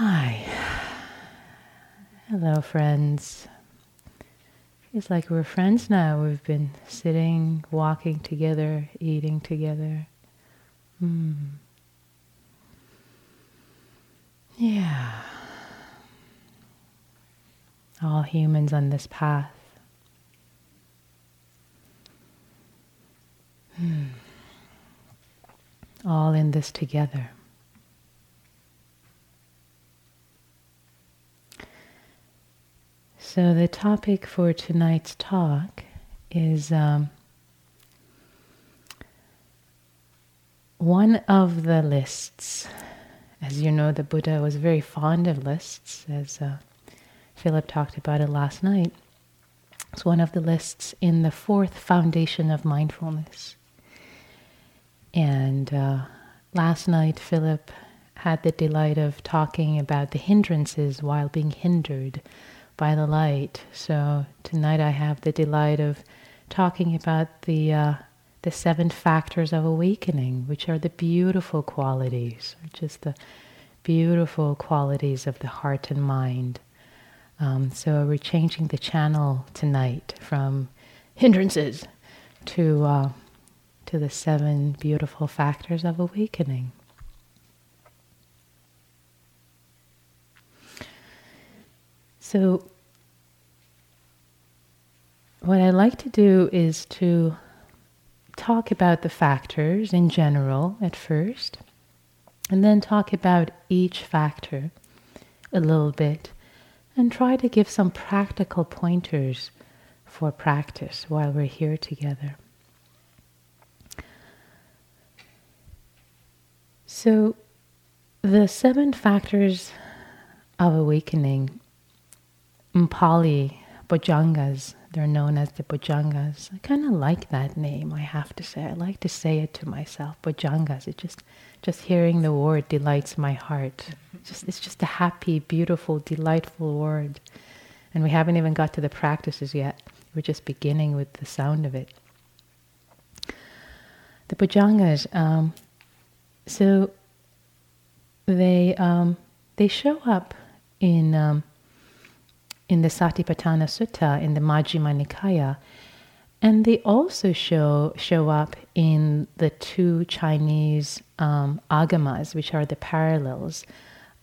Hi. Hello, friends. Feels like we're friends now. We've been sitting, walking together, eating together. Hmm. Yeah. All humans on this path. Hmm. All in this together. So, the topic for tonight's talk is um, one of the lists. As you know, the Buddha was very fond of lists, as uh, Philip talked about it last night. It's one of the lists in the fourth foundation of mindfulness. And uh, last night, Philip had the delight of talking about the hindrances while being hindered by the light. So tonight I have the delight of talking about the uh, the seven factors of awakening, which are the beautiful qualities, just the beautiful qualities of the heart and mind. Um, so we're changing the channel tonight from hindrances to uh, to the seven beautiful factors of awakening. So, what I like to do is to talk about the factors in general at first, and then talk about each factor a little bit, and try to give some practical pointers for practice while we're here together. So, the seven factors of awakening Pali Bojjhangas. They're known as the Bojjhangas. I kind of like that name, I have to say. I like to say it to myself, Bojjhangas. It just, just hearing the word delights my heart. It's just, it's just a happy, beautiful, delightful word. And we haven't even got to the practices yet. We're just beginning with the sound of it. The Bojjhangas, um, so they, um, they show up in um, in the Satipatthana Sutta in the Majjhima Nikaya. And they also show, show up in the two Chinese um, agamas, which are the parallels.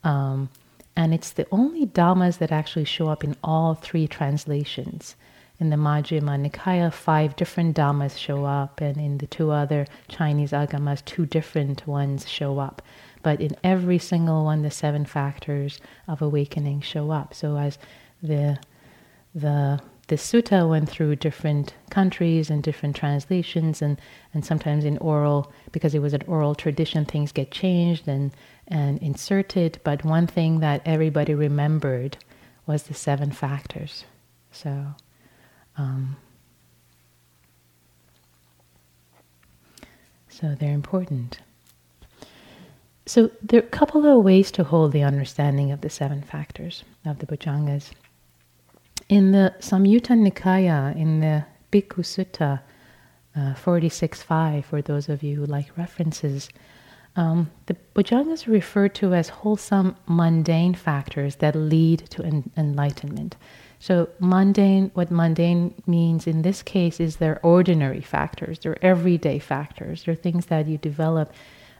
Um, and it's the only dhammas that actually show up in all three translations. In the Majjhima Nikaya, five different dhammas show up, and in the two other Chinese agamas, two different ones show up. But in every single one, the seven factors of awakening show up. So as the the the sutta went through different countries and different translations and, and sometimes in oral because it was an oral tradition things get changed and, and inserted. But one thing that everybody remembered was the seven factors. So um, so they're important. So there are a couple of ways to hold the understanding of the seven factors of the bojjhangas in the Samyutta Nikaya, in the Bhikkhu Sutta uh, 46.5, for those of you who like references, um, the Bojjhangas are referred to as wholesome mundane factors that lead to en- enlightenment. So, mundane, what mundane means in this case is they're ordinary factors, they're everyday factors, they're things that you develop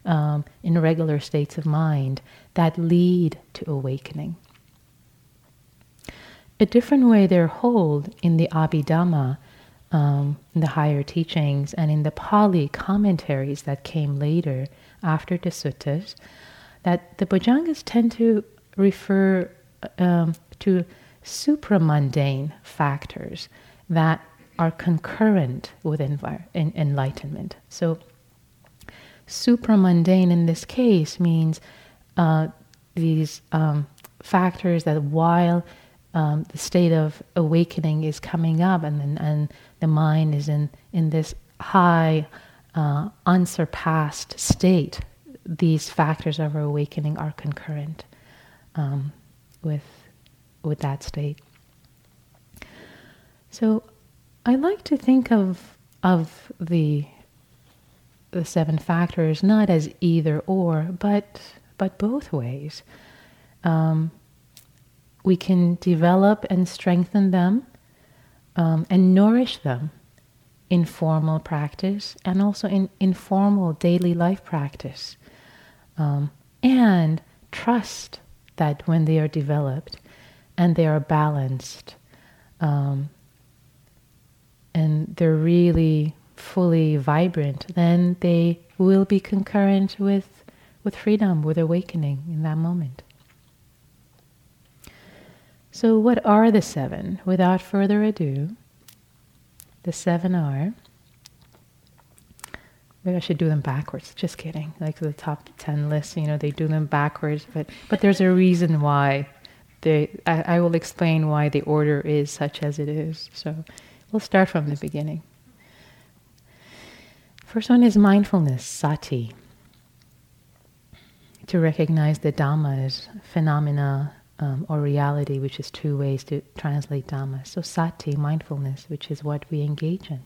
um, in regular states of mind that lead to awakening. A different way they're hold in the Abhidhamma, um, in the higher teachings, and in the Pali commentaries that came later after the suttas, that the Bojjhangas tend to refer um, to supramundane factors that are concurrent with envir- en- enlightenment. So, supramundane in this case means uh, these um, factors that while um, the state of awakening is coming up, and then, and the mind is in in this high, uh, unsurpassed state. These factors of awakening are concurrent um, with with that state. So, I like to think of of the the seven factors not as either or, but but both ways. um, we can develop and strengthen them um, and nourish them in formal practice and also in informal daily life practice. Um, and trust that when they are developed and they are balanced um, and they're really fully vibrant, then they will be concurrent with, with freedom, with awakening in that moment. So, what are the seven? Without further ado, the seven are. Maybe I should do them backwards. Just kidding. Like the top ten list, you know, they do them backwards, but but there's a reason why. They, I, I will explain why the order is such as it is. So we'll start from the beginning. First one is mindfulness, sati. To recognize the Dhammas, phenomena, um, or reality, which is two ways to translate Dhamma. So sati, mindfulness, which is what we engage in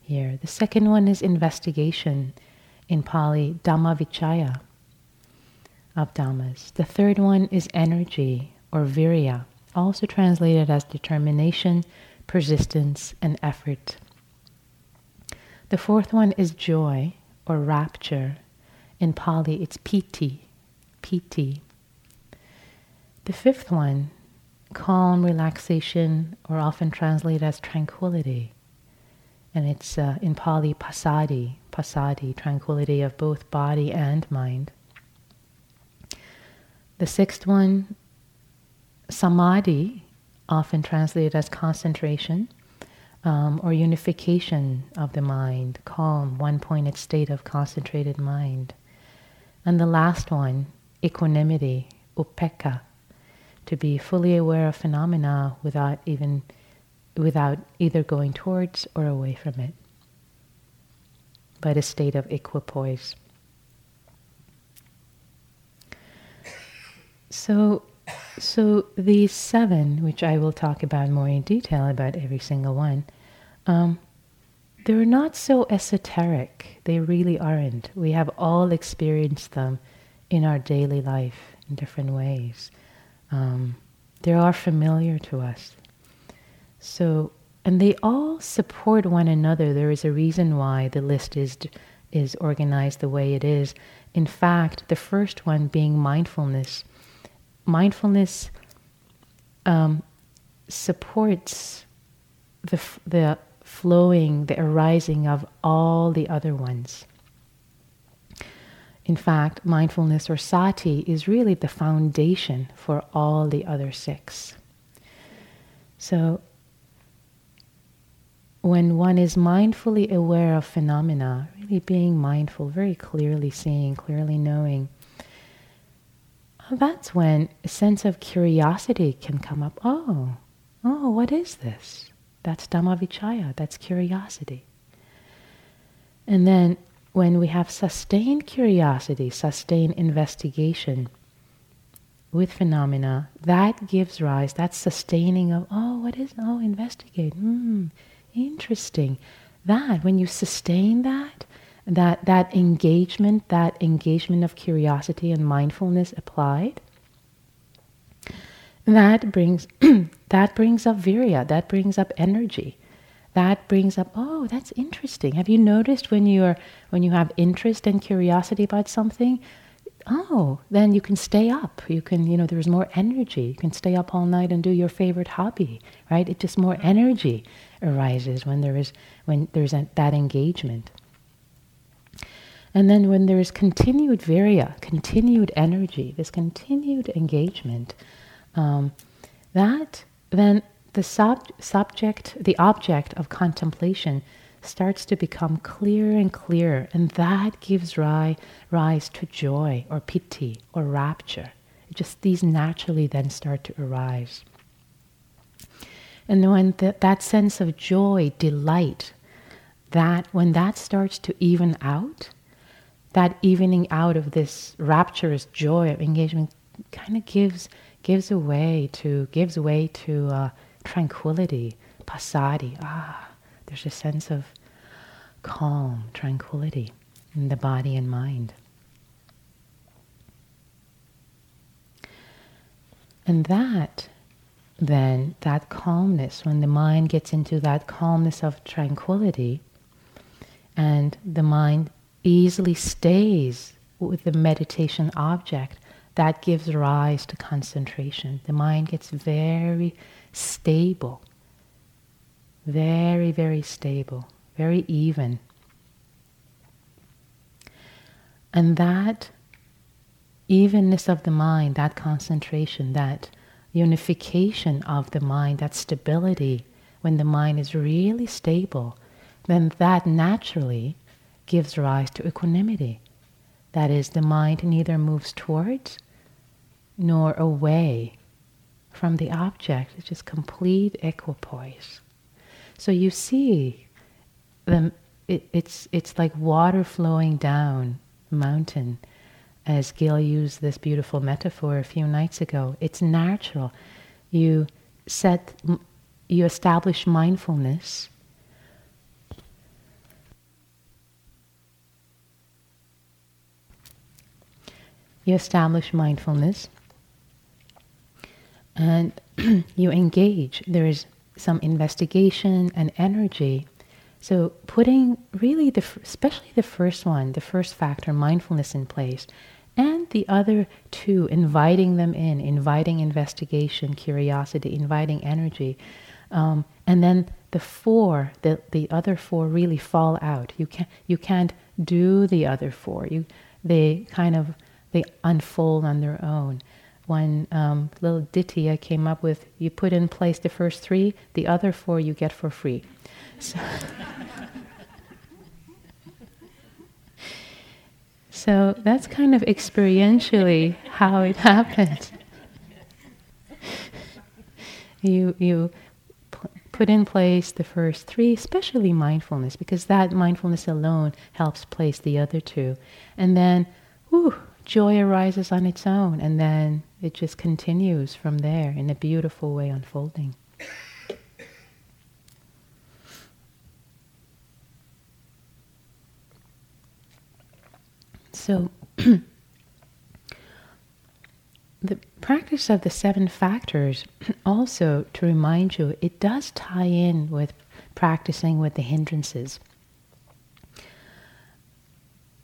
here. The second one is investigation, in Pali, Dhamma Vichaya of Dhammas. The third one is energy, or virya, also translated as determination, persistence, and effort. The fourth one is joy, or rapture. In Pali, it's piti, piti. The fifth one, calm, relaxation, or often translated as tranquility. And it's uh, in Pali, pasadi, passaddhi, tranquility of both body and mind. The sixth one, samadhi, often translated as concentration um, or unification of the mind, calm, one pointed state of concentrated mind. And the last one, equanimity, upekkha, to be fully aware of phenomena without even without either going towards or away from it. But a state of equipoise. So so these seven which i will talk about more in detail about every single one um, they're not so esoteric. They really aren't. We have all experienced them in our daily life in different ways um, they are familiar to us. So, and they all support one another. There is a reason why the list is is organized the way it is. In fact, the first one being mindfulness. Mindfulness um, supports the the flowing, the arising of all the other ones. In fact, mindfulness or sati is really the foundation for all the other six. So, when one is mindfully aware of phenomena, really being mindful, very clearly seeing, clearly knowing, uh, that's when a sense of curiosity can come up. Oh, oh, what is this? That's Dhammavichaya, that's curiosity. And then when we have sustained curiosity, sustained investigation with phenomena, that gives rise, that sustaining of, oh, what is, oh, investigate, hmm, interesting. That, when you sustain that, that, that engagement, that engagement of curiosity and mindfulness applied, that brings, that brings up virya, that brings up energy that brings up oh that's interesting. Have you noticed when you're when you have interest and curiosity about something oh then you can stay up. You can you know there's more energy. You can stay up all night and do your favorite hobby right? It just more energy arises when there is when there's a, that engagement. And then when there is continued virya continued energy this continued engagement um, that then the sub- subject, the object of contemplation starts to become clearer and clearer, and that gives ri- rise to joy or piti or rapture. Just these naturally then start to arise. And when the, that sense of joy, delight, that when that starts to even out, that evening out of this rapturous joy of engagement kind of gives gives away to gives way to uh, tranquility, passaddhi. Ah, there's a sense of calm, tranquility in the body and mind. And that, then, that calmness, when the mind gets into that calmness of tranquility, and the mind easily stays with the meditation object, that gives rise to concentration. The mind gets very stable, very, very stable, very even. And that evenness of the mind, that concentration, that unification of the mind, that stability, when the mind is really stable, then that naturally gives rise to equanimity. That is, the mind neither moves towards nor away from the object. It's just complete equipoise. So you see, the, it, it's, it's like water flowing down mountain. As Gil used this beautiful metaphor a few nights ago, it's natural. You set, you establish mindfulness you establish mindfulness and you engage. There is some investigation and energy. So putting really the especially the first one, the first factor, mindfulness in place, and the other two, inviting them in, inviting investigation, curiosity, inviting energy, um, and then the four, the the other four really fall out. You can't you can't do the other four. You they kind of they unfold on their own. One um, little ditty I came up with you put in place the first three, the other four you get for free. So, so that's kind of experientially how it happens. you, you put in place the first three, especially mindfulness, because that mindfulness alone helps place the other two. And then, whew, joy arises on its own, and then it just continues from there in a beautiful way unfolding. So, the practice of the seven factors, also to remind you, it does tie in with practicing with the hindrances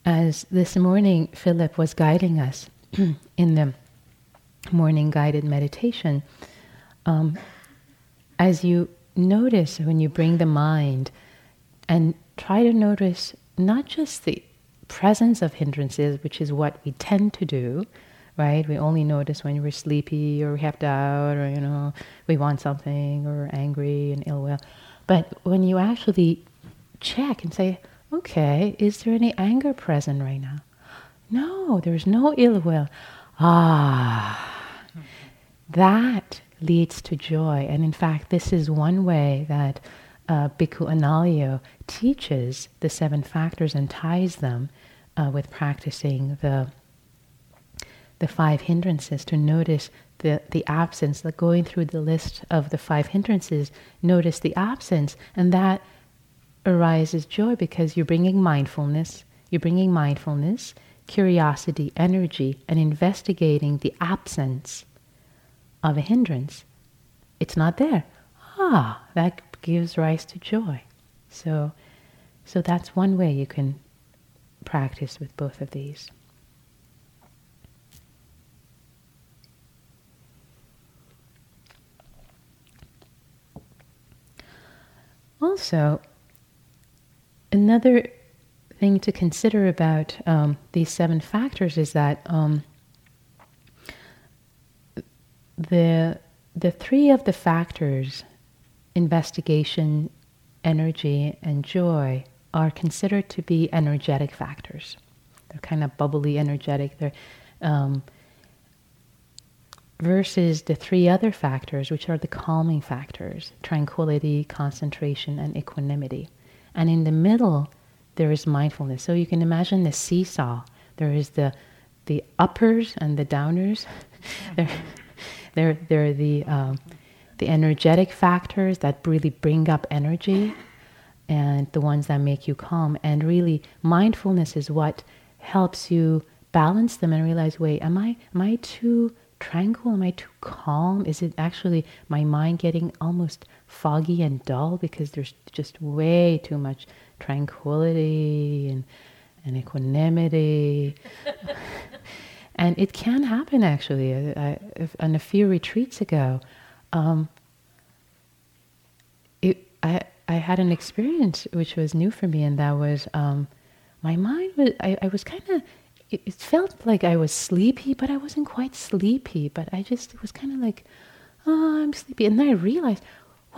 as this morning Philip was guiding us in the morning guided meditation, um, as you notice when you bring the mind and try to notice not just the presence of hindrances, which is what we tend to do, right? We only notice when we're sleepy or we have doubt or, you know, we want something or angry and ill will. But when you actually check and say, Okay, is there any anger present right now? No, there's no ill will. Ah, that leads to joy. And in fact, this is one way that uh, Bhikkhu Analayo teaches the seven factors and ties them uh, with practicing the the five hindrances to notice the, the absence, like going through the list of the five hindrances, notice the absence, and that arises joy because you're bringing mindfulness, you're bringing mindfulness, curiosity, energy, and investigating the absence of a hindrance. It's not there. Ah, that gives rise to joy. So, so that's one way you can practice with both of these. Also, another thing to consider about um, these seven factors is that um, the the three of the factors, investigation, energy, and joy, are considered to be energetic factors. They're kind of bubbly, energetic. They're um, versus the three other factors, which are the calming factors: tranquility, concentration, and equanimity. And in the middle, there is mindfulness. So you can imagine the seesaw. There is the the uppers and the downers. they're, they're, they're the, um, the energetic factors that really bring up energy and the ones that make you calm. And really, mindfulness is what helps you balance them and realize wait, am I, am I too tranquil? Am I too calm? Is it actually my mind getting almost foggy and dull because there's just way too much tranquility and, and equanimity? and it can happen actually. I, I, on a few retreats ago, um, it, I, I had an experience which was new for me, and that was um, my mind was, I, I was kind of, it, it, felt like I was sleepy, but I wasn't quite sleepy, but I just, was kind of like, oh, I'm sleepy. And then I realized,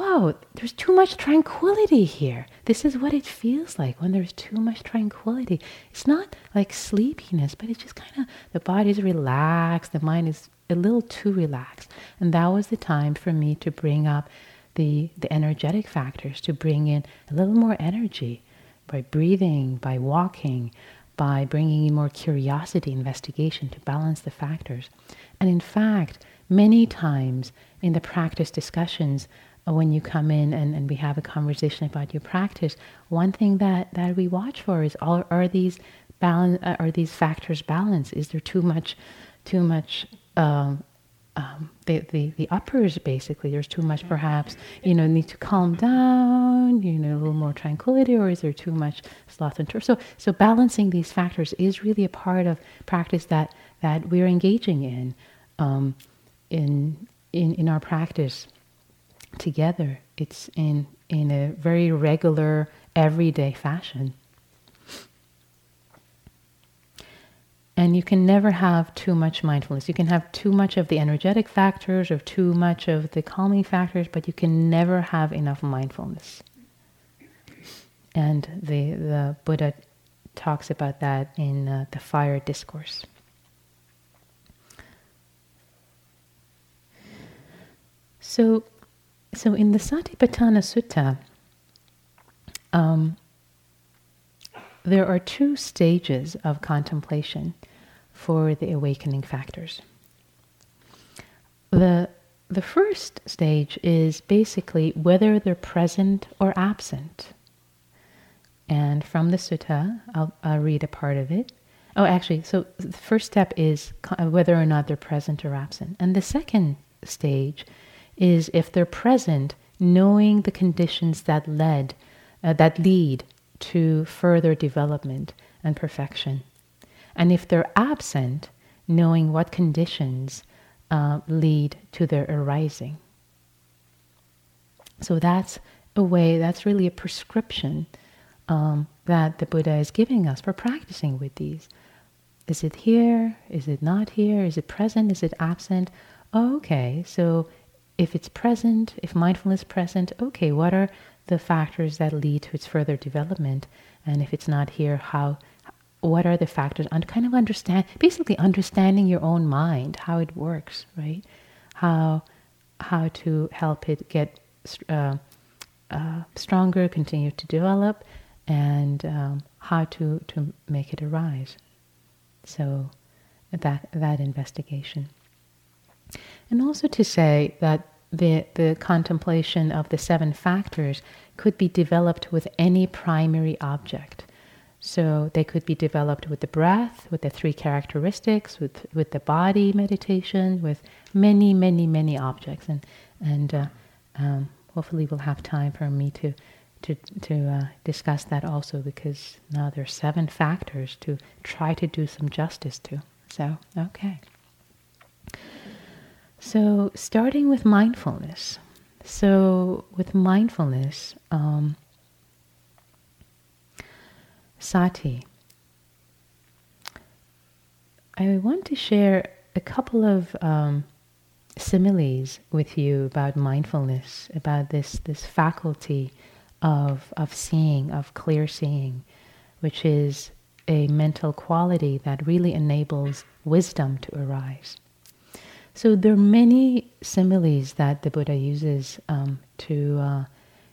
wow, there's too much tranquility here. This is what it feels like when there's too much tranquility. It's not like sleepiness, but it's just kind of, the body's relaxed, the mind is a little too relaxed. And that was the time for me to bring up the, the energetic factors, to bring in a little more energy by breathing, by walking, by bringing in more curiosity, investigation to balance the factors. And in fact, many times in the practice discussions, when you come in and, and we have a conversation about your practice, one thing that, that we watch for is are, are these balance uh, are these factors balanced? Is there too much too much um, um, the, the, the uppers basically? There's too much perhaps you know need to calm down you know a little more tranquility or is there too much sloth and tur- so so balancing these factors is really a part of practice that that we're engaging in um, in in in our practice together it's in in a very regular everyday fashion And you can never have too much mindfulness. You can have too much of the energetic factors or too much of the calming factors, but you can never have enough mindfulness. And the, the Buddha talks about that in uh, the fire discourse. So, so in the Satipatthana Sutta, um, there are two stages of contemplation for the awakening factors. The, the first stage is basically whether they're present or absent. And from the sutta, I'll, I'll read a part of it. Oh, actually, so the first step is whether or not they're present or absent. And the second stage is if they're present, knowing the conditions that led, uh, that lead to further development and perfection. And if they're absent, knowing what conditions uh, lead to their arising. So that's a way, that's really a prescription um, that the Buddha is giving us for practicing with these. Is it here? Is it not here? Is it present? Is it absent? Okay, so if it's present, if mindfulness present, okay, what are the factors that lead to its further development? And if it's not here, how what are the factors? And kind of understand basically understanding your own mind how it works right? How how to help it get uh, uh, stronger continue to develop and um, how to to make it arise. So that that investigation. And also to say that the the contemplation of the seven factors could be developed with any primary object so they could be developed with the breath, with the three characteristics, with, with the body meditation, with many, many, many objects. And, and uh, um, hopefully we'll have time for me to, to, to uh, discuss that also because now there are seven factors to try to do some justice to. So, okay. So, starting with mindfulness. So, with mindfulness, um, sati. I want to share a couple of um, similes with you about mindfulness, about this, this faculty of, of seeing, of clear seeing, which is a mental quality that really enables wisdom to arise. So there are many similes that the Buddha uses um, to uh,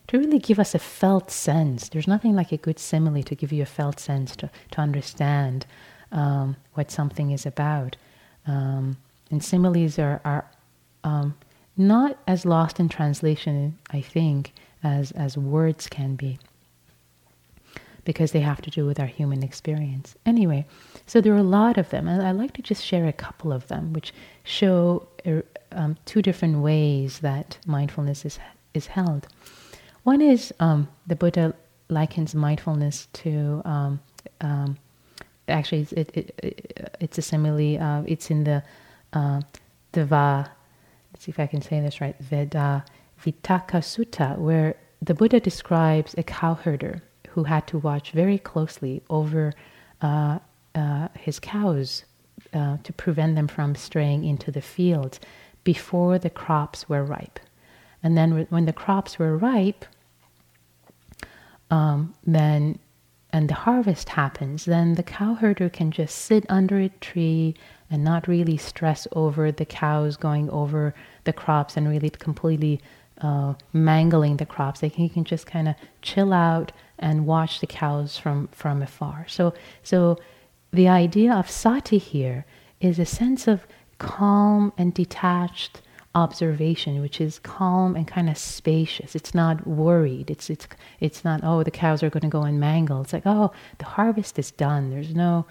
to really give us a felt sense. There's nothing like a good simile to give you a felt sense to, to understand um, what something is about. Um, and similes are, are um, not as lost in translation, I think, as, as words can be. Because they have to do with our human experience. Anyway, so there are a lot of them, and I'd like to just share a couple of them, which show uh, um, two different ways that mindfulness is is held. One is um, the Buddha likens mindfulness to um, um actually it's, it, it, it, it's a simile. Uh, it's in the uh, Deva. Let's see if I can say this right. Veda Vitaka Sutta, where the Buddha describes a cowherder who had to watch very closely over uh, uh, his cows uh, to prevent them from straying into the fields before the crops were ripe. And then when the crops were ripe, um, then and the harvest happens, then the cowherder can just sit under a tree and not really stress over the cows going over the crops and really completely uh, mangling the crops. He can just kind of chill out and watch the cows from, from afar. So, so the idea of sati here is a sense of calm and detached observation, which is calm and kind of spacious. It's not worried. It's it's it's not oh the cows are going to go and mangle. It's like oh the harvest is done. There's no,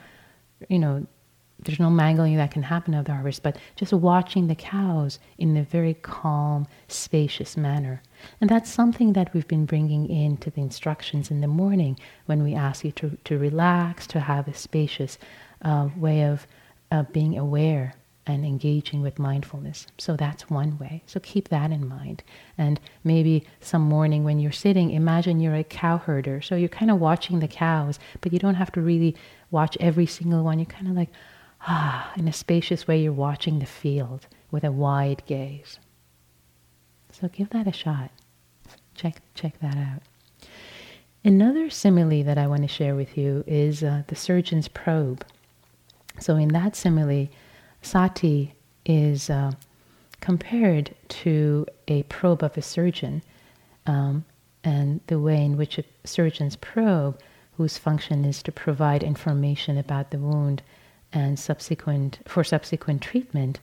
you know, there's no mangling that can happen of the harvest, but just watching the cows in a very calm, spacious manner. And that's something that we've been bringing into the instructions in the morning when we ask you to, to relax, to have a spacious uh, way of uh, being aware and engaging with mindfulness. So that's one way. So keep that in mind. And maybe some morning when you're sitting, imagine you're a cow herder. So you're kind of watching the cows, but you don't have to really watch every single one. You're kind of like, ah, in a spacious way, you're watching the field with a wide gaze. So give that a shot. Check, check that out. Another simile that I want to share with you is uh, the surgeon's probe. So, in that simile, sati is uh, compared to a probe of a surgeon, um, and the way in which a surgeon's probe, whose function is to provide information about the wound, and subsequent for subsequent treatment.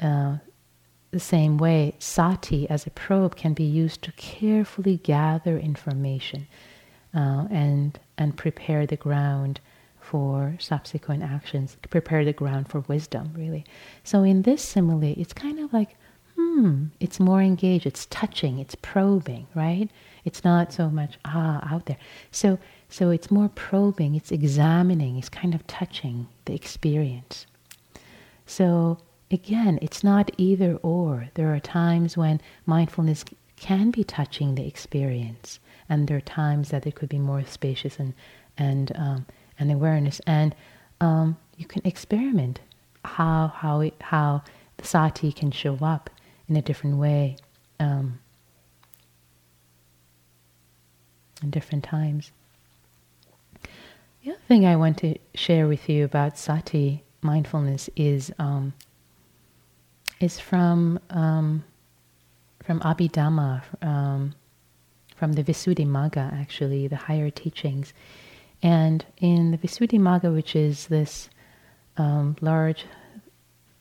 Uh, the same way, sati as a probe can be used to carefully gather information uh, and and prepare the ground for subsequent actions, prepare the ground for wisdom, really. So in this simile, it's kind of like, hmm, it's more engaged, it's touching, it's probing, right? It's not so much ah out there. So so it's more probing, it's examining, it's kind of touching the experience. So again, it's not either or. There are times when mindfulness can be touching the experience, and there are times that it could be more spacious and and um, and awareness. And um, you can experiment how how it, how the sati can show up in a different way um, in different times. The other thing I want to share with you about sati mindfulness is um, is from um, from Abhidhamma, um, from the Visuddhimagga, actually, the higher teachings. And in the Visuddhimagga, which is this um, large,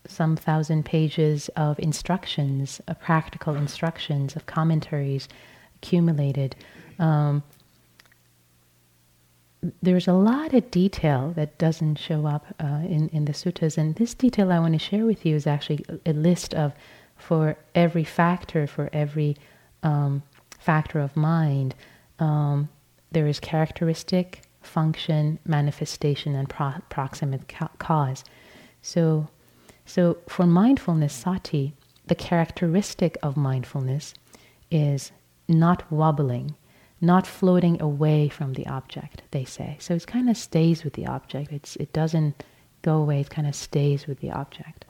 some thousand pages of instructions, of practical instructions, of commentaries accumulated, um, there's a lot of detail that doesn't show up uh, in, in the suttas. And this detail I want to share with you is actually a list of, for every factor, for every um, factor of mind, um, there is characteristic, function, manifestation, and pro- proximate ca- cause. So, so for mindfulness, sati, the characteristic of mindfulness is not wobbling not floating away from the object, they say. So it kind of stays with the object. It's, it doesn't go away, it kind of stays with the object.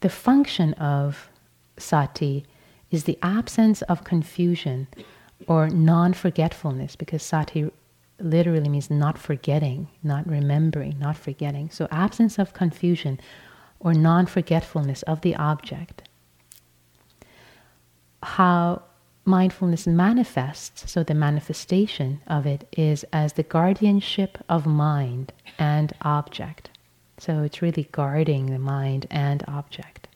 The function of sati is the absence of confusion or non forgetfulness, because sati literally means not forgetting, not remembering, not forgetting. So, absence of confusion or non forgetfulness of the object. How mindfulness manifests, so the manifestation of it is as the guardianship of mind and object. So it's really guarding the mind and object.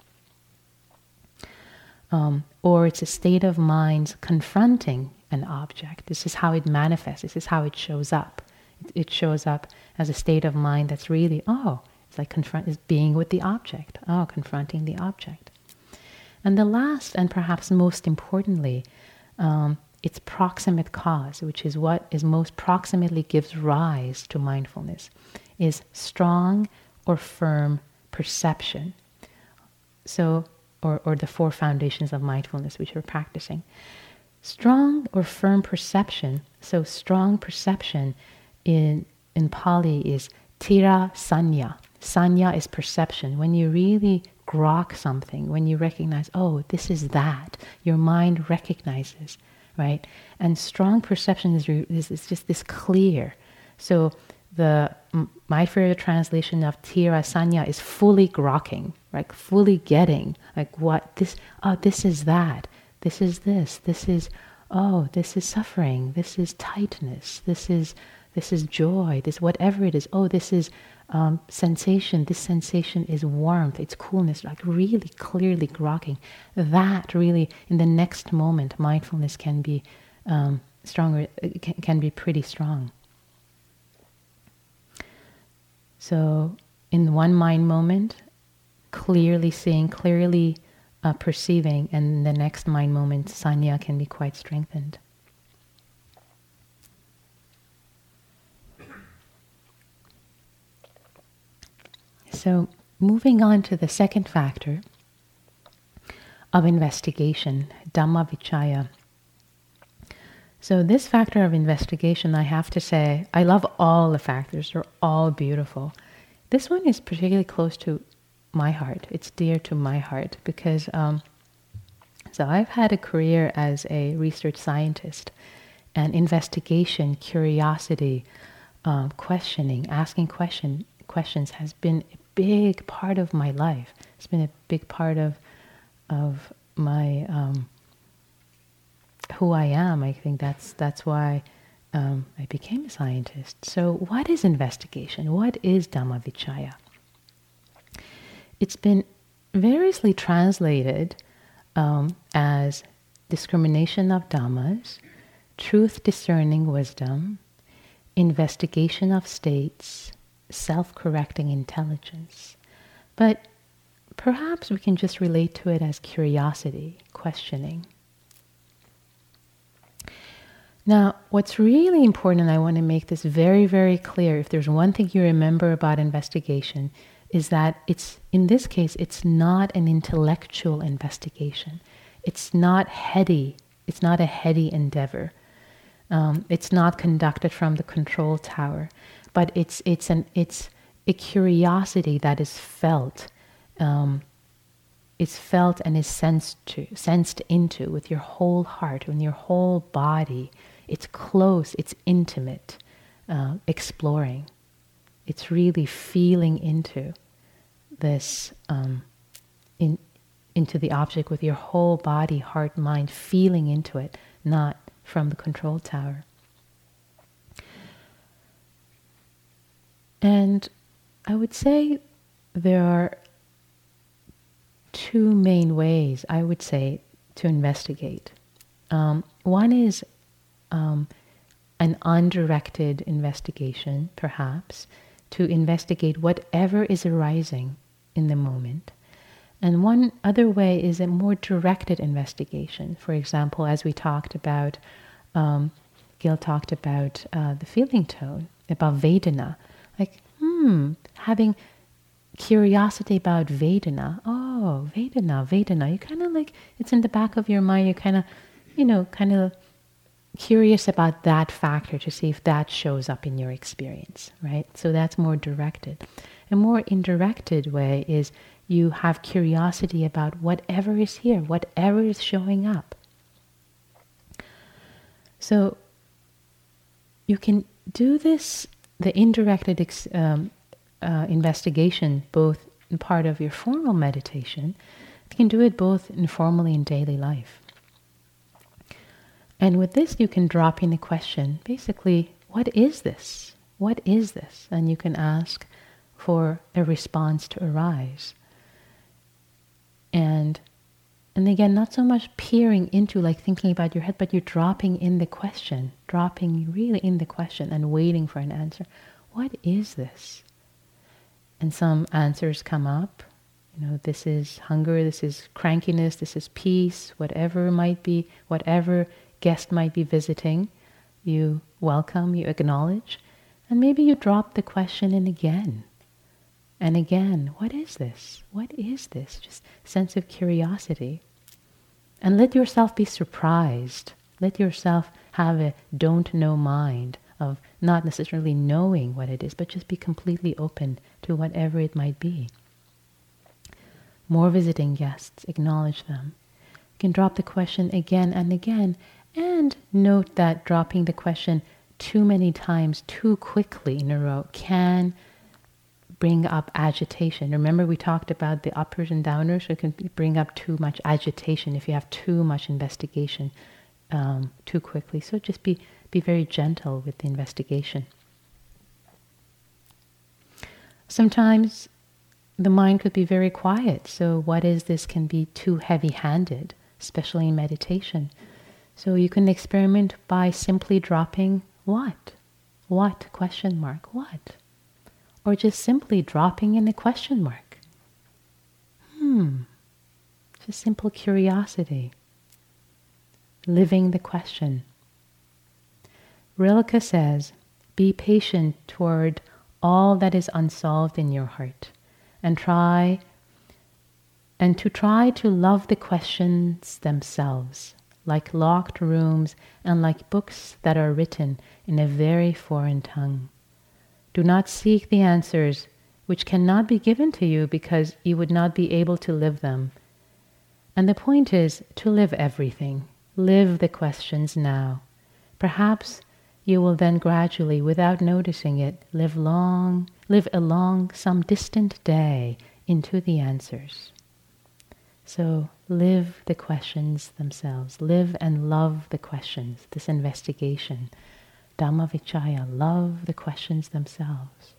Um, or it's a state of mind confronting an object. This is how it manifests. This is how it shows up. It, it shows up as a state of mind that's really, oh, it's like confront is being with the object. Oh, confronting the object. And the last, and perhaps most importantly, um, its proximate cause, which is what is most proximately gives rise to mindfulness, is strong or firm perception. So, or, or the four foundations of mindfulness which we're practicing. Strong or firm perception, so strong perception in, in Pali is tira sanya. Sanya is perception. When you really grok something, when you recognize, oh, this is that, your mind recognizes, right? And strong perception is, is, is just this clear. So the my favorite translation of tira sanya is fully grokking, like fully getting, like what this, oh, this is that, this is this, this is, oh, this is suffering, this is tightness, this is, this is joy, this whatever it is, oh, this is um, sensation, this sensation is warmth, it's coolness, like really clearly grokking. That really, in the next moment, mindfulness can be um, stronger, can, can be pretty strong. So, in one mind moment, clearly seeing, clearly uh, perceiving, and the next mind moment, sanya can be quite strengthened. So, moving on to the second factor of investigation, Dhamma Vichaya. So, this factor of investigation, I have to say, I love all the factors, they're all beautiful. This one is particularly close to my heart, it's dear to my heart because um, so I've had a career as a research scientist and investigation, curiosity, um, questioning, asking question, questions has been big part of my life. It's been a big part of of my um, who I am. I think that's that's why um, I became a scientist. So, what is investigation? What is Dhammavichaya? It's been variously translated um, as discrimination of dhammas, truth discerning wisdom, investigation of states, self correcting intelligence. But perhaps we can just relate to it as curiosity, questioning. Now, what's really important, and I want to make this very, very clear if there's one thing you remember about investigation, is that it's, in this case, it's not an intellectual investigation. It's not heady, it's not a heady endeavor. Um, it's not conducted from the control tower but it's it's an it's a curiosity that is felt. Um, it's felt and is sensed to, sensed into with your whole heart, and your whole body. It's close. It's intimate. Uh, exploring. It's really feeling into this um, in into the object with your whole body, heart, mind, feeling into it, not from the control tower. And I would say there are two main ways, I would say, to investigate. Um, one is um, an undirected investigation, perhaps, to investigate whatever is arising in the moment. And one other way is a more directed investigation. For example, as we talked about, um, Gil talked about uh, the feeling tone, about Vedana like, hmm, having curiosity about Vedana. Oh, Vedana, Vedana. You kind of like, it's in the back of your mind. You kind of, you know, kind of curious about that factor to see if that shows up in your experience, right? So that's more directed. A more indirected way is you have curiosity about whatever is here, whatever is showing up. So you can do this the indirected ex, um, uh, investigation, both in part of your formal meditation, you can do it both informally in daily life. And with this, you can drop in the question basically, what is this? What is this? And you can ask for a response to arise. And And again, not so much peering into, like thinking about your head, but you're dropping in the question, dropping really in the question and waiting for an answer. What is this? And some answers come up. You know, this is hunger, this is crankiness, this is peace, whatever might be, whatever guest might be visiting, you welcome, you acknowledge, and maybe you drop the question in again and again, what is this? What is this? Just sense of curiosity. And let yourself be surprised. Let yourself have a don't know mind of not necessarily knowing what it is, but just be completely open to whatever it might be. More visiting guests, acknowledge them. You can drop the question again and again, and note that dropping the question too many times too quickly in a row can bring up agitation. Remember, we talked about the uppers and downers, it can bring up too much agitation if you have too much investigation um, too quickly. So just be, be very gentle with the investigation. Sometimes the mind could be very quiet, so what is this can be too heavy handed, especially in meditation. So you can experiment by simply dropping what? What? Question mark. What? Or just simply dropping in a question mark. Hmm, just simple curiosity, living the question. Rilke says, be patient toward all that is unsolved in your heart and try and to try to love the questions themselves like locked rooms and like books that are written in a very foreign tongue. Do not seek the answers which cannot be given to you because you would not be able to live them. And the point is to live everything. Live the questions now. Perhaps you will then gradually, without noticing it, live long, live along some distant day into the answers. So live the questions themselves. Live and love the questions, this investigation. Dhammavichaya, love the questions themselves.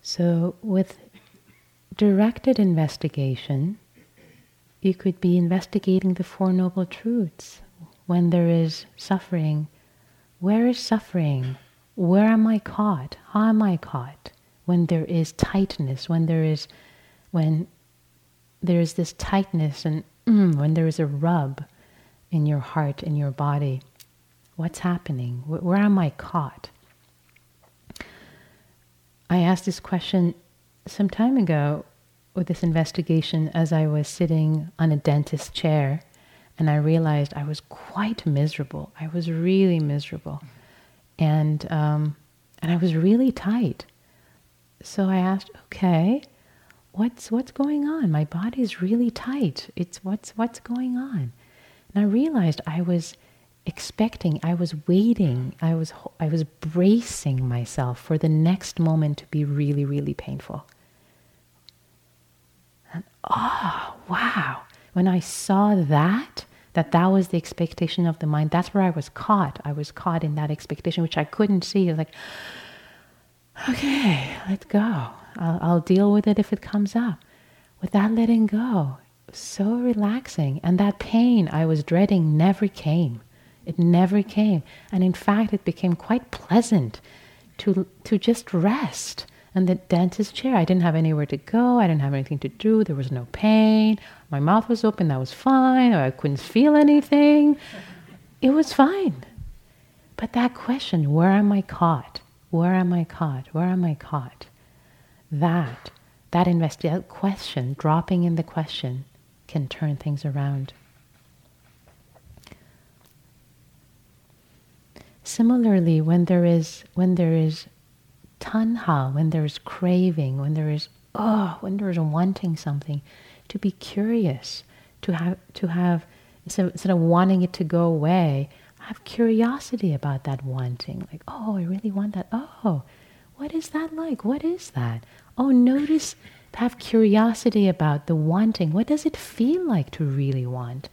So, with directed investigation, you could be investigating the Four Noble Truths. When there is suffering, where is suffering? Where am I caught? How am I caught? When there is tightness, when there is when there is this tightness and mm, when there is a rub in your heart, in your body, what's happening? Where, am I caught? I asked this question some time ago with this investigation as I was sitting on a dentist chair and I realized I was quite miserable. I was really miserable. And, um, and I was really tight. So I asked, okay, what's what's going on? My body's really tight. It's what's what's going on? And I realized I was expecting, I was waiting, I was I was bracing myself for the next moment to be really really painful. And oh, wow. When I saw that, that that was the expectation of the mind, that's where I was caught. I was caught in that expectation which I couldn't see. It's like okay, let's go. I'll, I'll deal with it if it comes up. Without letting go, so relaxing. And that pain I was dreading never came. It never came. And in fact, it became quite pleasant to, to just rest. And the dentist chair, I didn't have anywhere to go. I didn't have anything to do. There was no pain. My mouth was open. That was fine. I couldn't feel anything. It was fine. But that question, where am I caught? Where am I caught? Where am I caught? That, that investi- question, dropping in the question, can turn things around. Similarly, when there is when there is tanha, when there is craving, when there is oh, when there is wanting something, to be curious, to have to have instead of wanting it to go away, have curiosity about that wanting. Like, oh, I really want that. Oh, what is that like? What is that? Oh, notice, have curiosity about the wanting. What does it feel like to really want?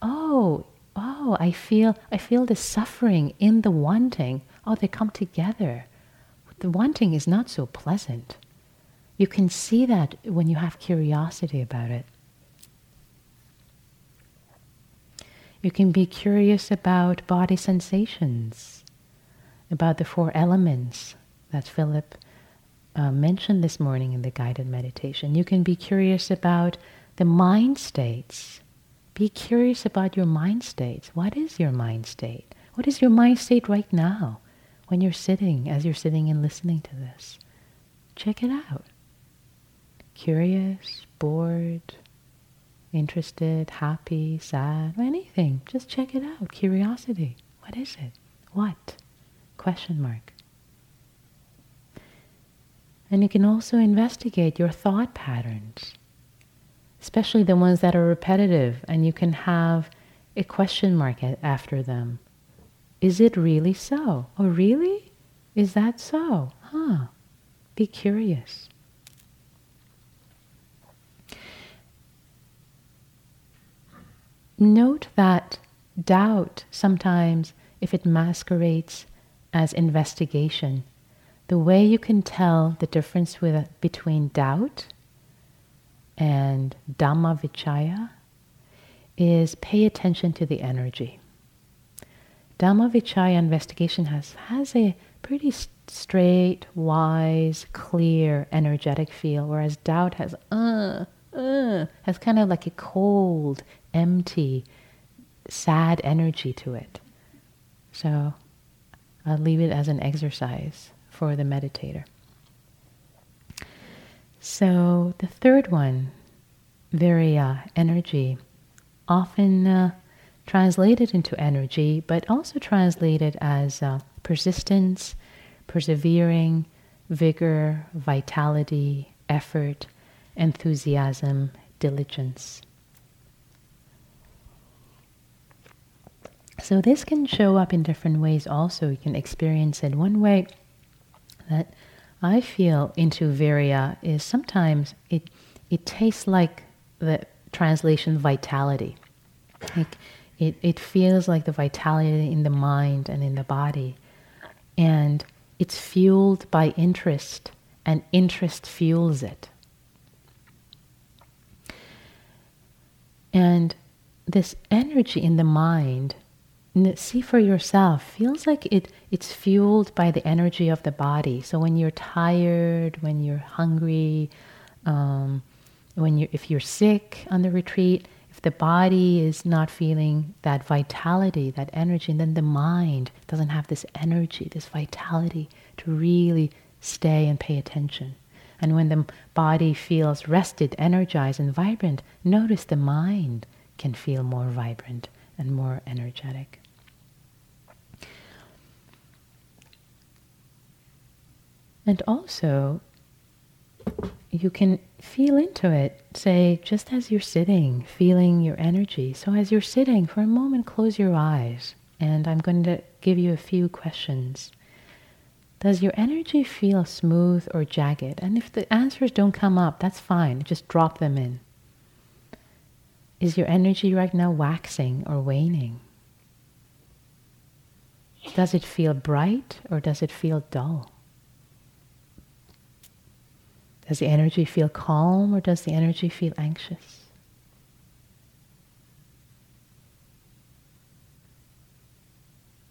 Oh, oh, I feel, I feel the suffering in the wanting. Oh, they come together. The wanting is not so pleasant. You can see that when you have curiosity about it. You can be curious about body sensations, about the four elements that Philip uh, mentioned this morning in the guided meditation. You can be curious about the mind states. Be curious about your mind states. What is your mind state? What is your mind state right now when you're sitting, as you're sitting and listening to this? Check it out. Curious, bored, interested, happy, sad, anything. Just check it out. Curiosity. What is it? What? Question mark. And you can also investigate your thought patterns, especially the ones that are repetitive, and you can have a question mark after them. Is it really so? Oh, really? Is that so? Huh. Be curious. Note that doubt sometimes, if it masquerades as investigation, the way you can tell the difference with, between doubt and Dhamma Vichaya is pay attention to the energy. Dhamma Vichaya investigation has, has a pretty straight, wise, clear, energetic feel, whereas doubt has, uh, uh, has kind of like a cold, empty, sad energy to it. So I'll leave it as an exercise for the meditator. So the third one, virya, energy, often uh, translated into energy, but also translated as uh, persistence, persevering, vigor, vitality, effort, enthusiasm, diligence. So this can show up in different ways also. You can experience it one way that I feel into Virya is sometimes it it tastes like the translation vitality. Like it, it feels like the vitality in the mind and in the body. And it's fueled by interest, and interest fuels it. And this energy in the mind see for yourself feels like it it's fueled by the energy of the body. So when you're tired when you're hungry um, when you if you're sick on the retreat if the body is not feeling that vitality that energy then the mind doesn't have this energy this vitality to really stay and pay attention. And when the body feels rested energized and vibrant notice the mind can feel more vibrant and more energetic And also, you can feel into it, say, just as you're sitting, feeling your energy. So, as you're sitting, for a moment, close your eyes, and I'm going to give you a few questions. Does your energy feel smooth or jagged? And if the answers don't come up, that's fine, just drop them in. Is your energy right now waxing or waning? Does it feel bright or does it feel dull? Does the energy feel calm or does the energy feel anxious?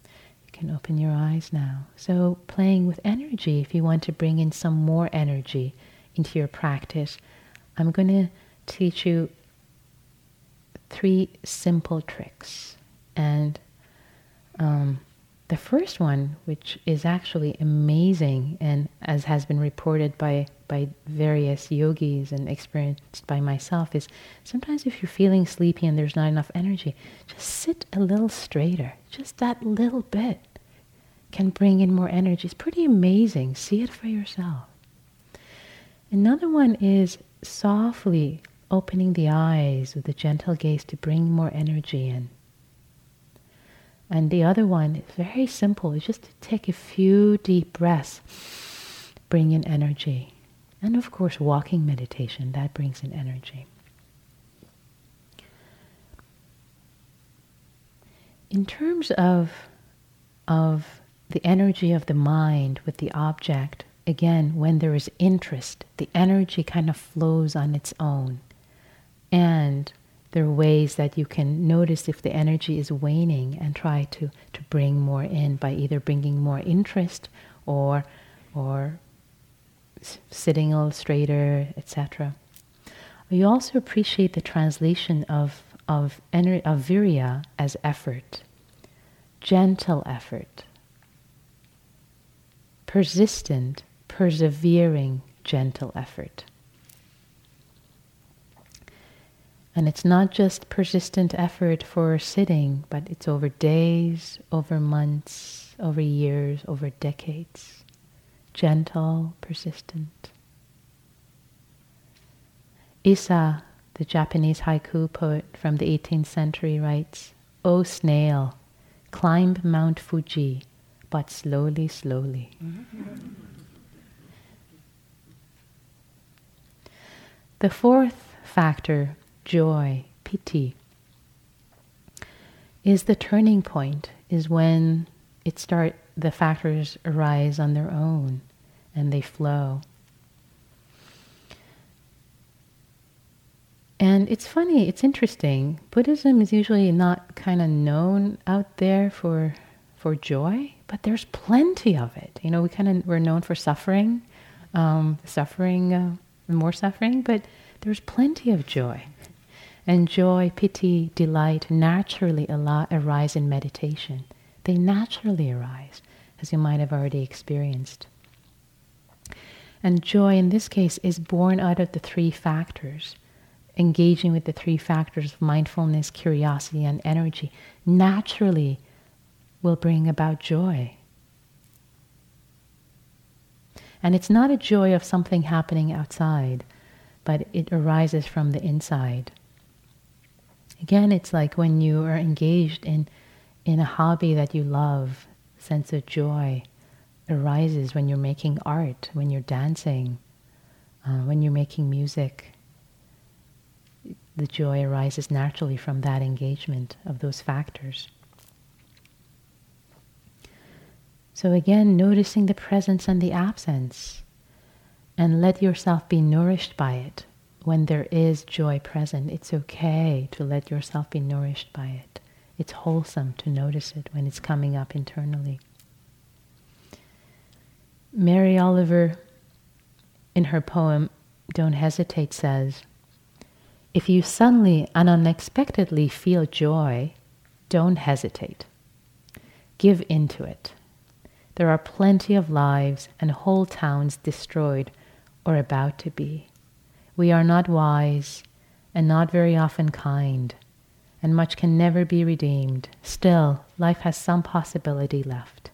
You can open your eyes now. So, playing with energy, if you want to bring in some more energy into your practice, I'm going to teach you three simple tricks. And um, the first one, which is actually amazing and as has been reported by by various yogis and experienced by myself is sometimes if you're feeling sleepy and there's not enough energy, just sit a little straighter. Just that little bit can bring in more energy. It's pretty amazing. See it for yourself. Another one is softly opening the eyes with a gentle gaze to bring more energy in. And the other one is very simple. It's just to take a few deep breaths, bring in energy. And of course, walking meditation, that brings in energy. in terms of, of the energy of the mind with the object, again, when there is interest, the energy kind of flows on its own. And there are ways that you can notice if the energy is waning and try to, to bring more in by either bringing more interest or, or sitting a little straighter, etc. You also appreciate the translation of, of, ener- of virya as effort, gentle effort, persistent, persevering, gentle effort. And it's not just persistent effort for sitting, but it's over days, over months, over years, over decades. Gentle, persistent. Issa, the Japanese haiku poet from the 18th century, writes O snail, climb Mount Fuji, but slowly, slowly. the fourth factor joy, piti, is the turning point, is when it start the factors arise on their own and they flow. And it's funny, it's interesting. Buddhism is usually not kind of known out there for for joy, but there's plenty of it. You know, we kind of we're known for suffering, um, suffering, uh, more suffering, but there's plenty of joy. And joy, piti, delight naturally arise in meditation. They naturally arise, as you might have already experienced. And joy in this case is born out of the three factors. Engaging with the three factors of mindfulness, curiosity, and energy naturally will bring about joy. And it's not a joy of something happening outside, but it arises from the inside. Again, it's like when you are engaged in, in a hobby that you love, sense of joy arises when you're making art, when you're dancing, uh, when you're making music. The joy arises naturally from that engagement of those factors. So again, noticing the presence and the absence, and let yourself be nourished by it when there is joy present, it's okay to let yourself be nourished by it. It's wholesome to notice it when it's coming up internally. Mary Oliver, in her poem Don't Hesitate, says If you suddenly and unexpectedly feel joy, don't hesitate. Give into it. There are plenty of lives and whole towns destroyed or about to be. We are not wise and not very often kind, and much can never be redeemed. Still, life has some possibility left.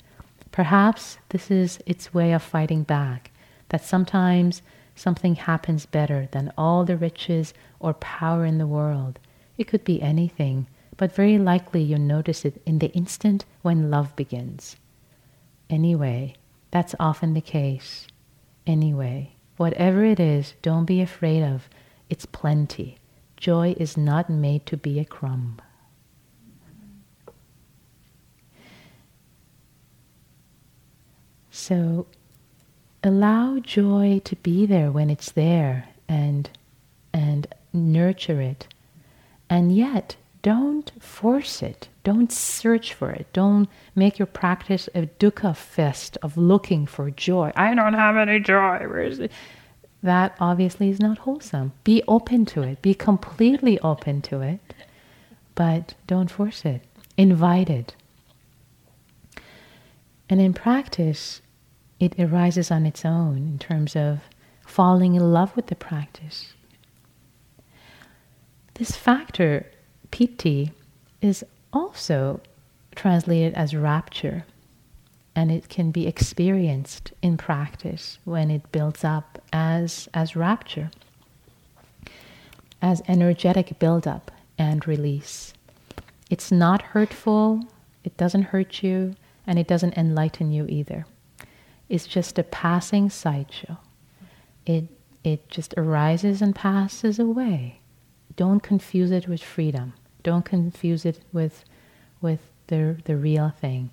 Perhaps this is its way of fighting back, that sometimes something happens better than all the riches or power in the world. It could be anything, but very likely you'll notice it in the instant when love begins. Anyway, that's often the case. Anyway. Whatever it is, don't be afraid of. It's plenty. Joy is not made to be a crumb. So allow joy to be there when it's there and and nurture it. And yet don't force it. Don't search for it. Don't make your practice a dukkha fest of looking for joy. I don't have any joy. That obviously is not wholesome. Be open to it. Be completely open to it, but don't force it. Invite it. And in practice, it arises on its own in terms of falling in love with the practice. This factor piti is also translated as rapture, and it can be experienced in practice when it builds up as, as rapture, as energetic buildup and release. It's not hurtful, it doesn't hurt you, and it doesn't enlighten you either. It's just a passing sideshow. It, it just arises and passes away don't confuse it with freedom. Don't confuse it with, with the the real thing.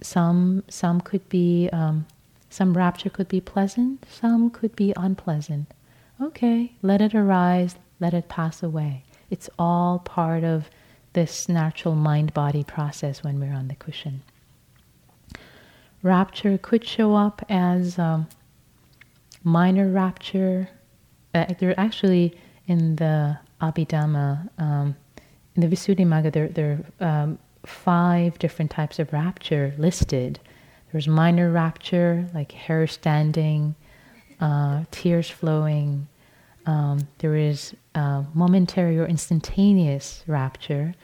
Some some could be um, some rapture could be pleasant, some could be unpleasant. Okay, let it arise, let it pass away. It's all part of this natural mind body process when we're on the cushion. Rapture could show up as um, minor rapture. Uh, there actually in the Abhidhamma, um, in the Visuddhimagga, there, there are um, five different types of rapture listed. There's minor rapture, like hair standing, uh, tears flowing. Um, there is uh, momentary or instantaneous rapture,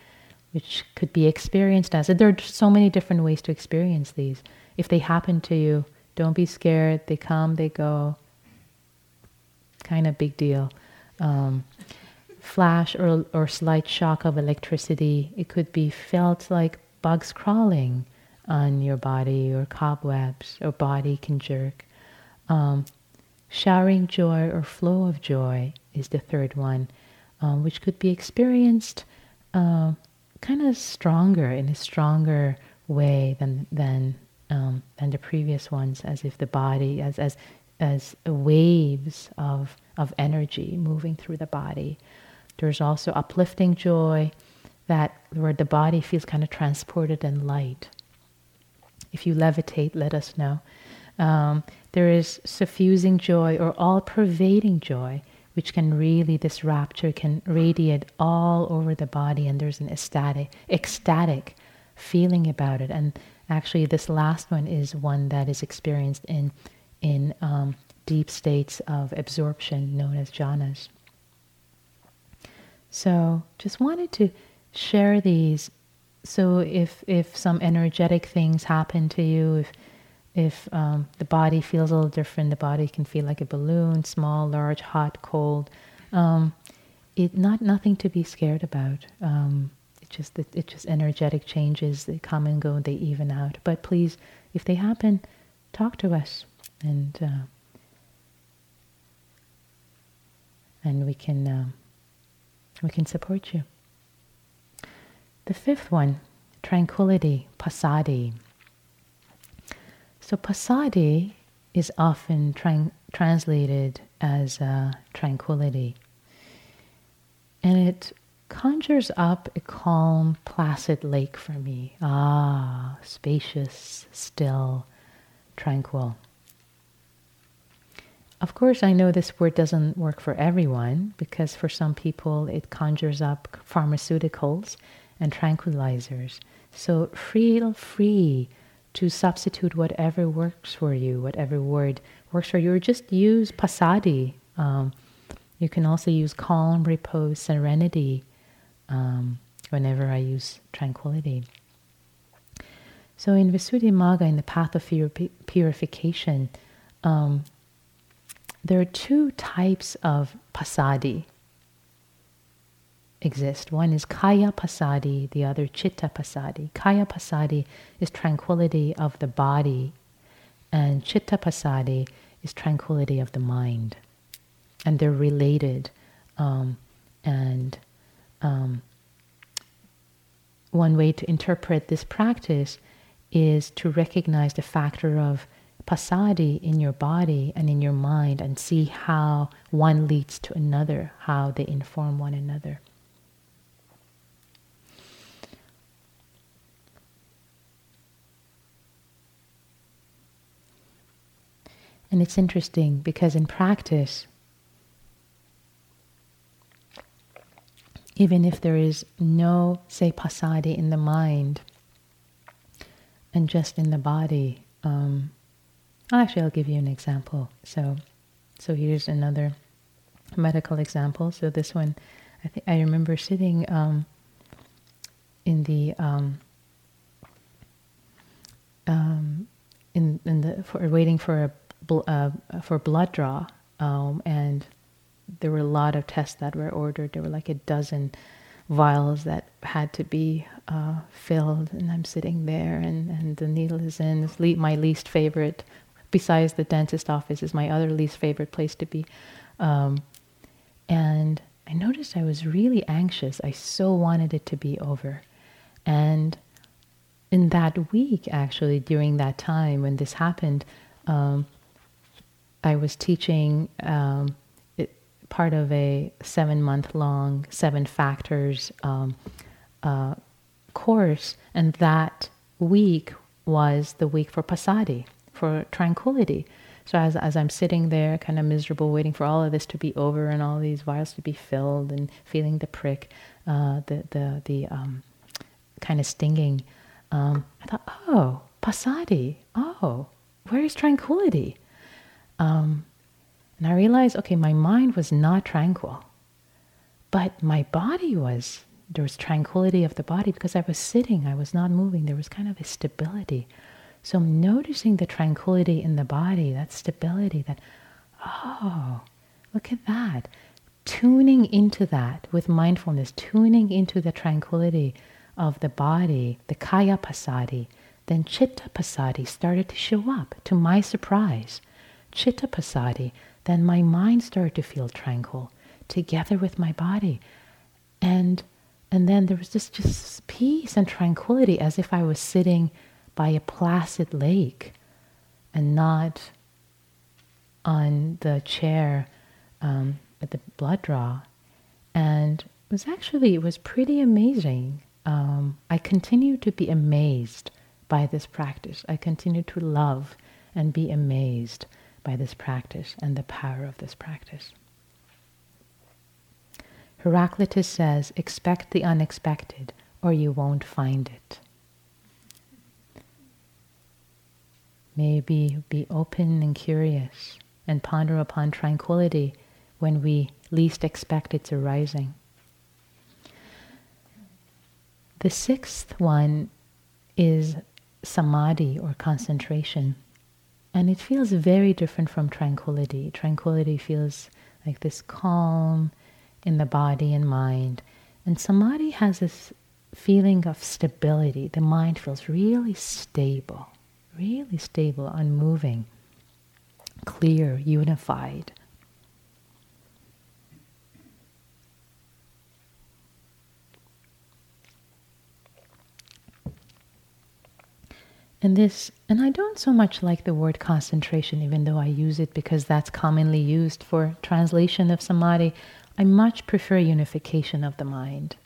which could be experienced as. There are so many different ways to experience these. If they happen to you, don't be scared. They come, they go. Kind of big deal. Um, flash or, or slight shock of electricity. It could be felt like bugs crawling on your body or cobwebs or body can jerk. Um, showering joy or flow of joy is the third one, um, which could be experienced uh, kind of stronger in a stronger way than than um, than the previous ones, as if the body as as as waves of of energy moving through the body. There's also uplifting joy that where the body feels kind of transported and light. If you levitate, let us know. Um, there is suffusing joy or all pervading joy, which can really, this rapture can radiate all over the body, and there's an ecstatic, ecstatic feeling about it. And actually, this last one is one that is experienced in, in um, deep states of absorption known as jhanas. So, just wanted to share these. So, if if some energetic things happen to you, if if um, the body feels a little different, the body can feel like a balloon, small, large, hot, cold. Um, it not nothing to be scared about. Um, just it, it, just energetic changes. They come and go. They even out. But please, if they happen, talk to us, and uh, and we can uh, we can support you. The fifth one, tranquility, passaddhi. So passaddhi is often tra- translated as uh, tranquility. And it conjures up a calm, placid lake for me. Ah, spacious, still, tranquil. Of course, I know this word doesn't work for everyone because for some people it conjures up pharmaceuticals and tranquilizers. So feel free to substitute whatever works for you, whatever word works for you, or just use passaddhi. Um, you can also use calm, repose, serenity um, whenever I use tranquility. So in Visuddhimagga, in the path of purification, um, there are two types of passaddhi exist. One is kaya passaddhi, the other chitta passaddhi. Kaya passaddhi is tranquility of the body, and chitta passaddhi is tranquility of the mind. And they're related. Um, and um, one way to interpret this practice is to recognize the factor of passaddhi in your body and in your mind and see how one leads to another, how they inform one another. And it's interesting because in practice, even if there is no, say, passaddhi in the mind and just in the body, um, actually, I'll give you an example. So, so here's another medical example. So this one, I think I remember sitting um, in the um, um, in in the for waiting for a bl- uh, for blood draw, um, and there were a lot of tests that were ordered. There were like a dozen vials that had to be uh, filled, and I'm sitting there, and, and the needle is in. It's le- my least favorite, besides the dentist office, is my other least favorite place to be. Um, and I noticed I was really anxious. I so wanted it to be over. And in that week, actually, during that time when this happened, um, I was teaching um, part of a seven month long, seven factors um, uh, course, and that week was the week for passaddhi, for tranquility. So as, as I'm sitting there, kind of miserable, waiting for all of this to be over and all these vials to be filled and feeling the prick, uh, the the the um, kind of stinging, um, I thought, oh, passaddhi. Oh, where is tranquility? Um, and I realized, okay, my mind was not tranquil, but my body was. There was tranquility of the body because I was sitting, I was not moving. There was kind of a stability. So noticing the tranquility in the body, that stability, that, oh, look at that. Tuning into that with mindfulness, tuning into the tranquility of the body, the kaya passaddhi, then chitta passaddhi started to show up to my surprise. Chitta passaddhi, then my mind started to feel tranquil together with my body. And and then there was this just peace and tranquility as if I was sitting by a placid lake and not on the chair um, at the blood draw. And it was actually, it was pretty amazing. Um, I continue to be amazed by this practice. I continue to love and be amazed by this practice and the power of this practice. Heraclitus says, expect the unexpected or you won't find it. Maybe be open and curious and ponder upon tranquility when we least expect its arising. The sixth one is samadhi or concentration. And it feels very different from tranquility. Tranquility feels like this calm in the body and mind. And samadhi has this feeling of stability. The mind feels really stable really stable, unmoving, clear, unified. And this, and I don't so much like the word concentration, even though I use it because that's commonly used for translation of samadhi. I much prefer unification of the mind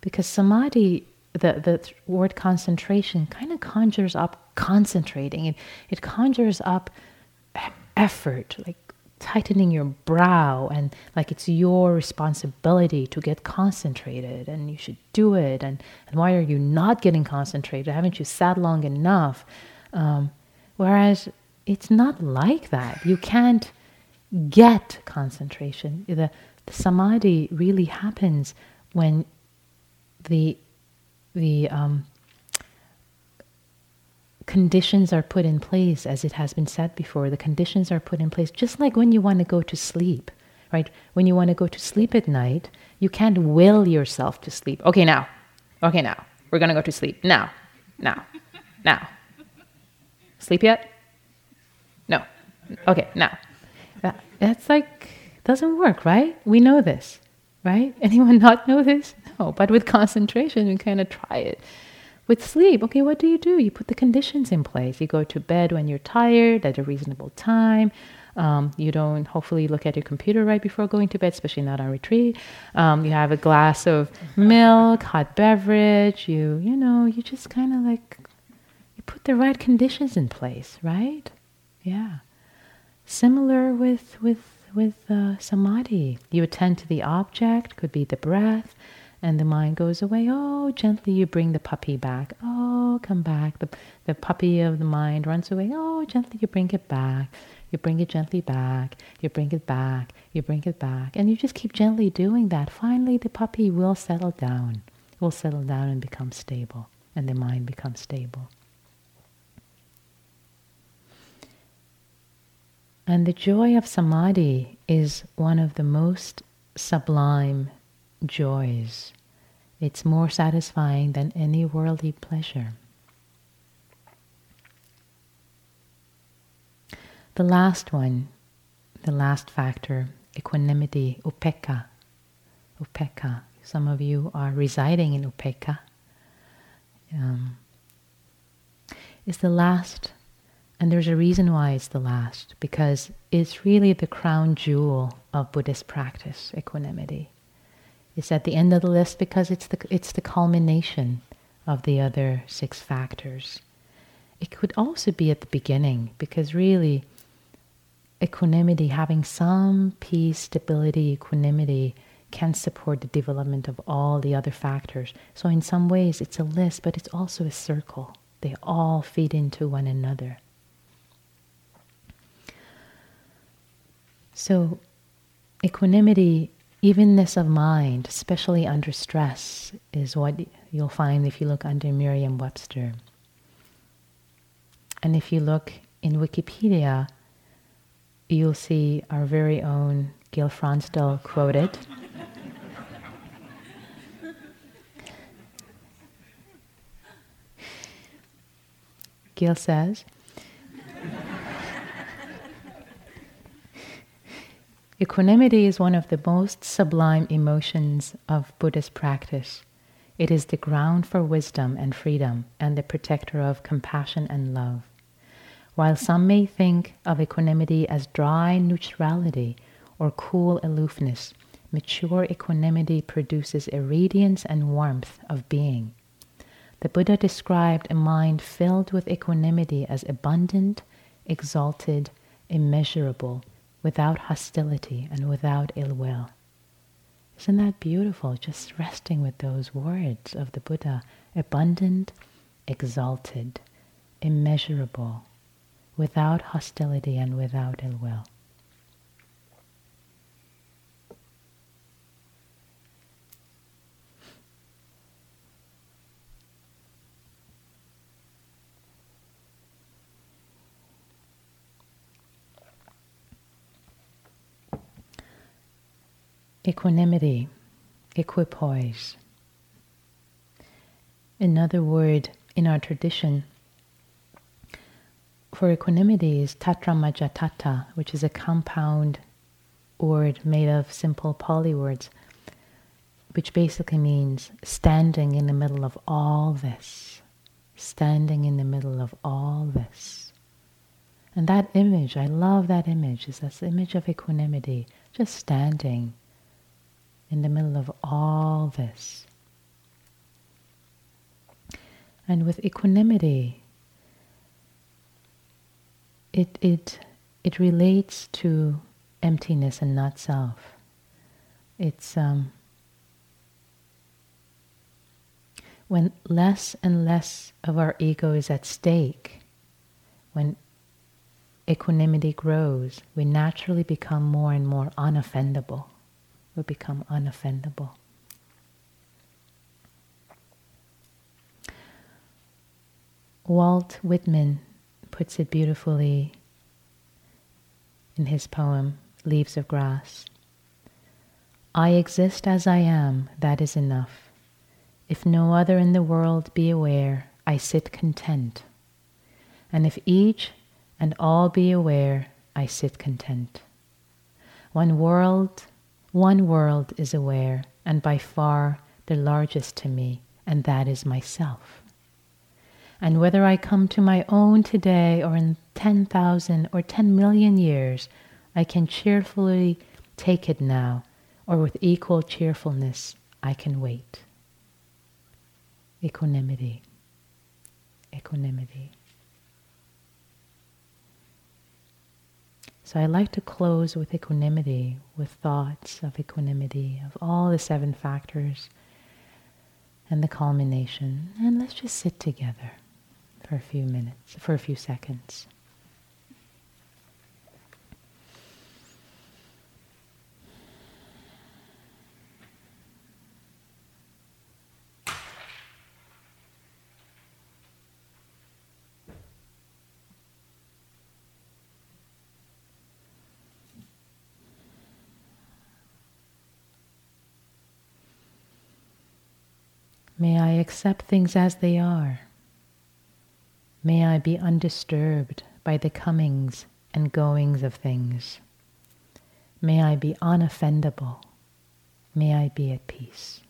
because samadhi the, the word concentration kind of conjures up concentrating. It, it conjures up effort, like tightening your brow, and like it's your responsibility to get concentrated, and you should do it. And, and why are you not getting concentrated? Haven't you sat long enough? Um, whereas it's not like that. You can't get concentration. The, the samadhi really happens when the the um, conditions are put in place, as it has been said before, the conditions are put in place, just like when you want to go to sleep, right? When you want to go to sleep at night, you can't will yourself to sleep. Okay, now. Okay, now. We're going to go to sleep. Now. Now. Now. Sleep yet? No. Okay, now. That, that's like, doesn't work, right? We know this, right? Anyone not know this? No, but with concentration, we kind of try it. With sleep, okay, what do you do? You put the conditions in place. You go to bed when you're tired at a reasonable time. Um, you don't hopefully look at your computer right before going to bed, especially not on retreat. Um, you have a glass of milk, hot beverage. You, you know, you just kind of like you put the right conditions in place, right? Yeah. Similar with with with uh, samadhi. You attend to the object, could be the breath, and the mind goes away. Oh, gently you bring the puppy back. Oh, come back. The, the puppy of the mind runs away. Oh, gently you bring it back. You bring it gently back. You bring it back. You bring it back. And you just keep gently doing that. Finally, the puppy will settle down. Will settle down and become stable. And the mind becomes stable. And the joy of samadhi is one of the most sublime joys. It's more satisfying than any worldly pleasure. The last one, the last factor, equanimity, upekkha. Upekkha. Some of you are residing in upekkha. Um, is the last, and there's a reason why it's the last, because it's really the crown jewel of Buddhist practice, equanimity. It's at the end of the list because it's the, it's the culmination of the other six factors. It could also be at the beginning because really, equanimity, having some peace, stability, equanimity, can support the development of all the other factors. So, in some ways, it's a list, but it's also a circle. They all feed into one another. So, equanimity, evenness of mind, especially under stress, is what you'll find if you look under Merriam Webster. And if you look in Wikipedia, you'll see our very own Gil Fronsdal quoted. Gil says, Equanimity is one of the most sublime emotions of Buddhist practice. It is the ground for wisdom and freedom and the protector of compassion and love. While some may think of equanimity as dry neutrality or cool aloofness, mature equanimity produces a radiance and warmth of being. The Buddha described a mind filled with equanimity as abundant, exalted, immeasurable, without hostility and without ill will. Isn't that beautiful? Just resting with those words of the Buddha abundant, exalted, immeasurable, without hostility and without ill will. Equanimity, equipoise. Another word in our tradition for equanimity is tattramajjhattha, which is a compound word made of simple Pali words, which basically means standing in the middle of all this. Standing in the middle of all this. And that image, I love that image, is this image of equanimity, just standing in the middle of all this. And with equanimity, it, it, it relates to emptiness and not self. It's um, when less and less of our ego is at stake, when equanimity grows, we naturally become more and more unoffendable will become unoffendable. Walt Whitman puts it beautifully in his poem, Leaves of Grass. I exist as I am, that is enough. If no other in the world be aware, I sit content. And if each and all be aware, I sit content. One world one world is aware, and by far the largest to me, and that is myself. And whether I come to my own today or in 10,000 or 10 million years, I can cheerfully take it now, or with equal cheerfulness, I can wait. Equanimity. Equanimity. So I like to close with equanimity, with thoughts of equanimity, of all the seven factors and the culmination. And let's just sit together for a few minutes, for a few seconds. May I accept things as they are. May I be undisturbed by the comings and goings of things. May I be unoffendable. May I be at peace.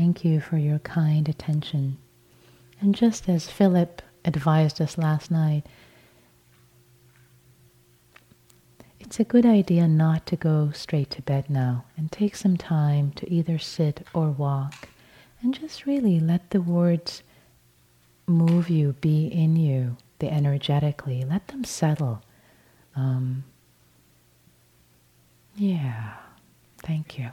Thank you for your kind attention. And just as Philip advised us last night, it's a good idea not to go straight to bed now and take some time to either sit or walk and just really let the words move you, be in you, the energetically. Let them settle. Um, yeah, thank you.